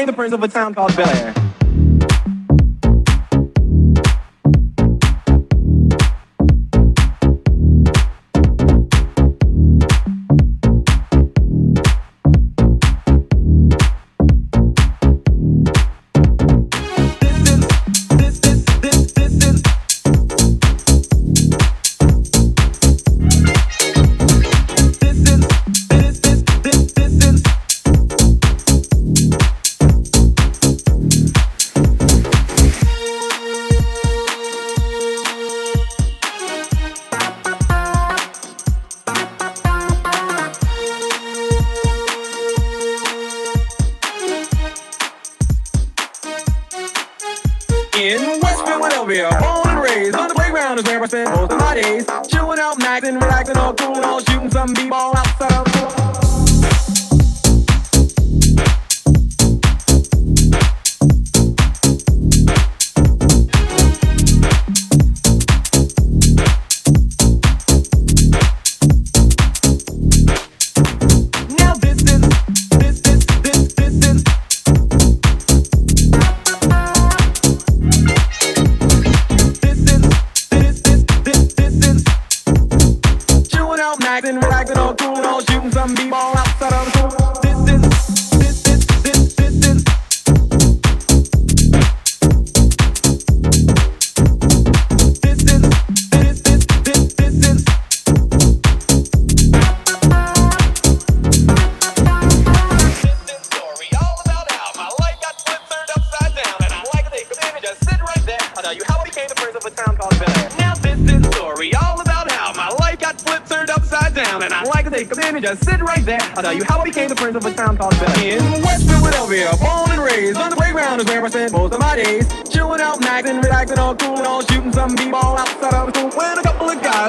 became the prince of a town called Bel Air. and be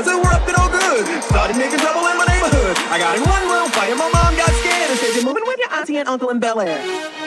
I we're up to no good. Started making trouble in my neighborhood. I got in one room fighting. My mom got scared and said, You're moving with your auntie and uncle in Bel Air.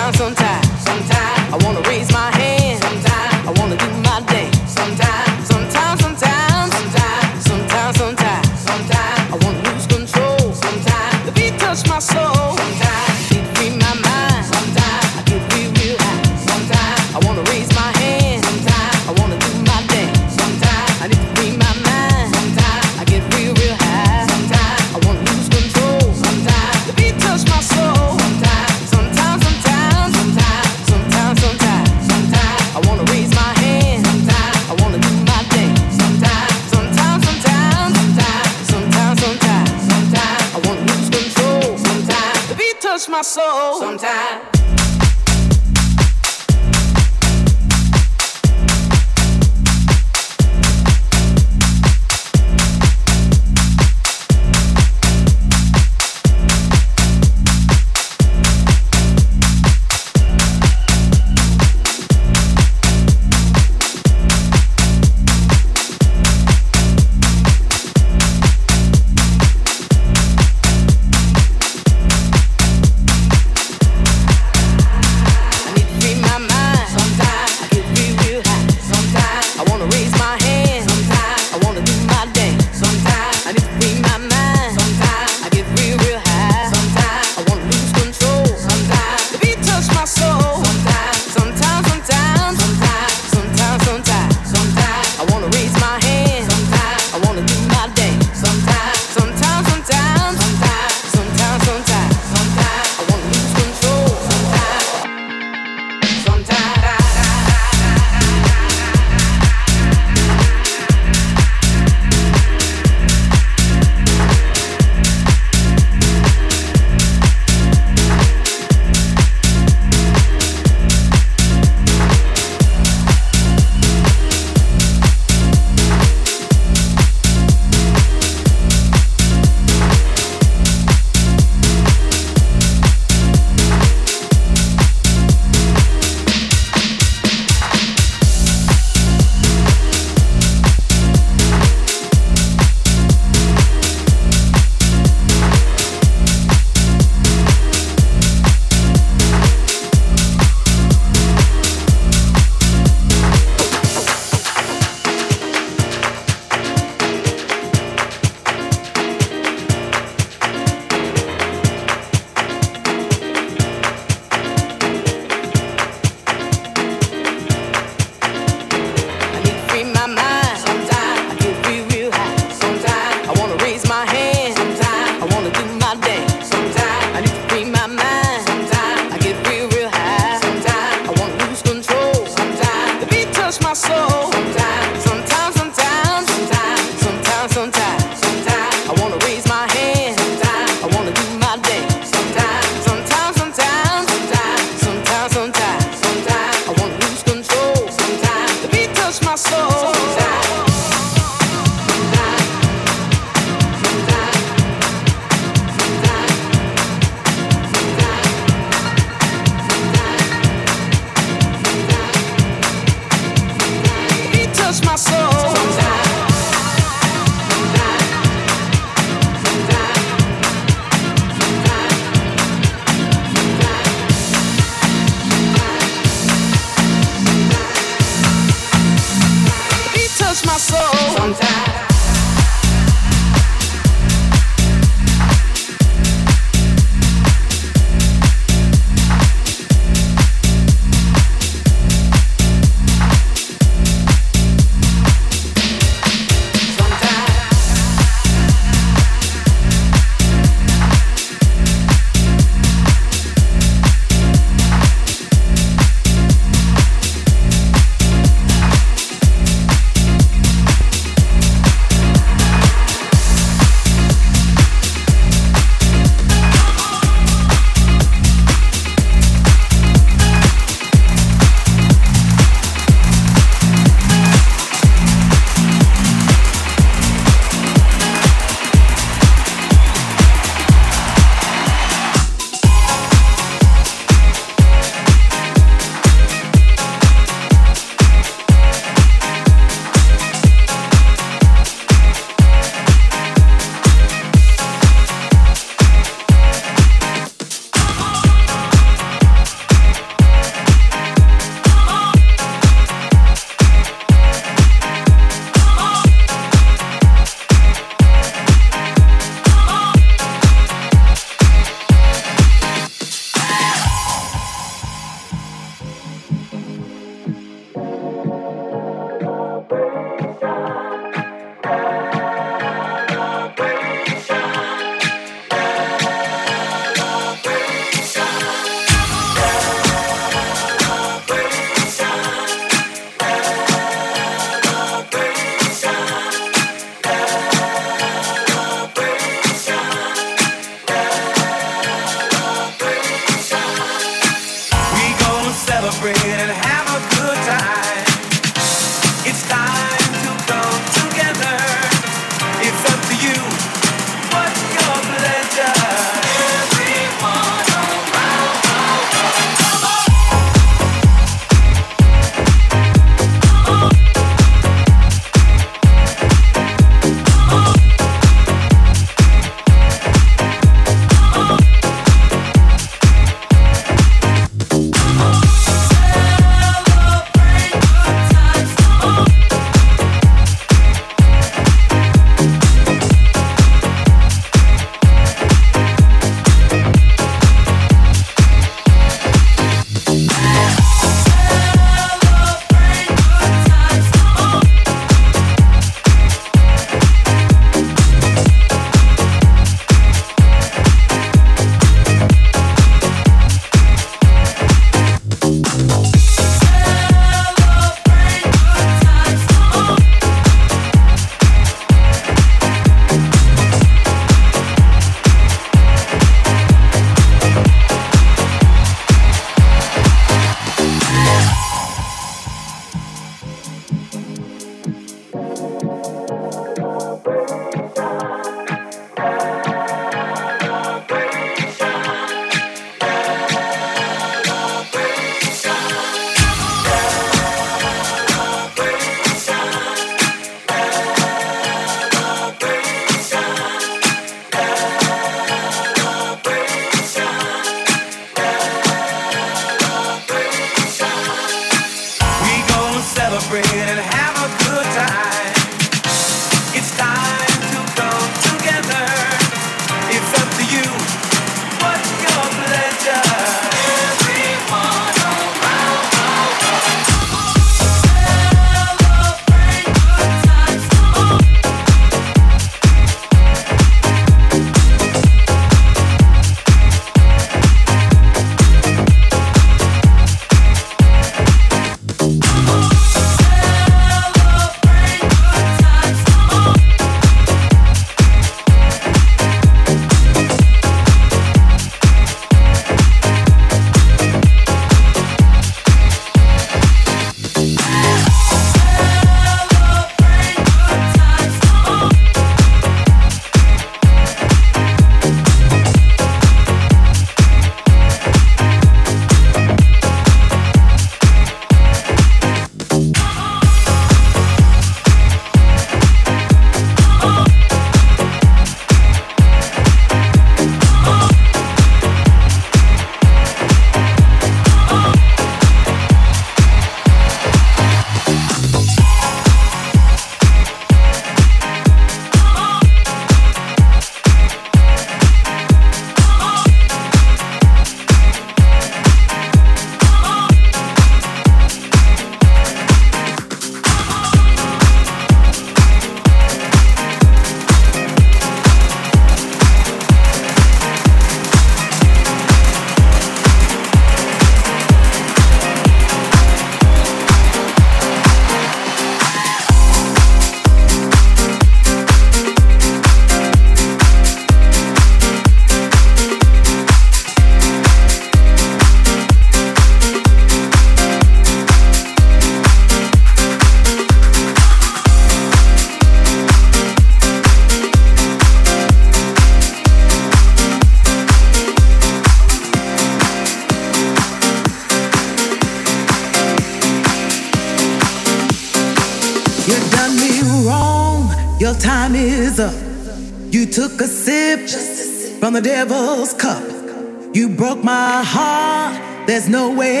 There's no way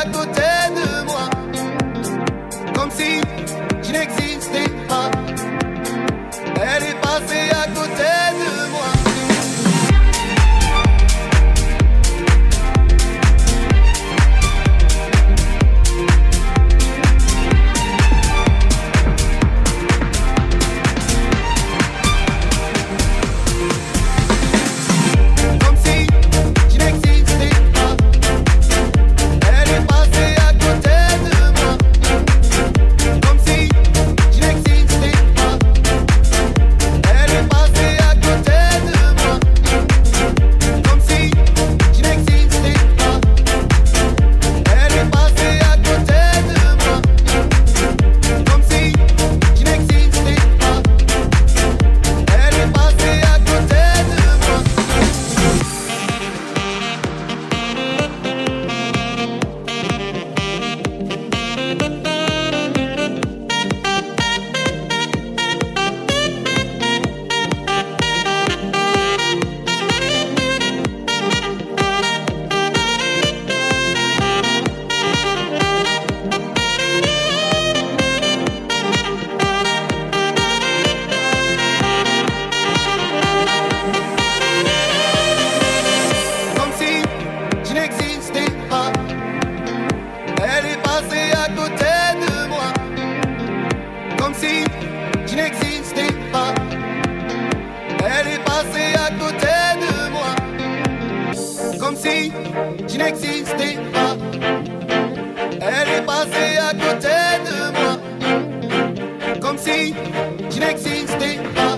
I could moi, comme si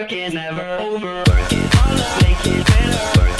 work is never over. Work it, make it better.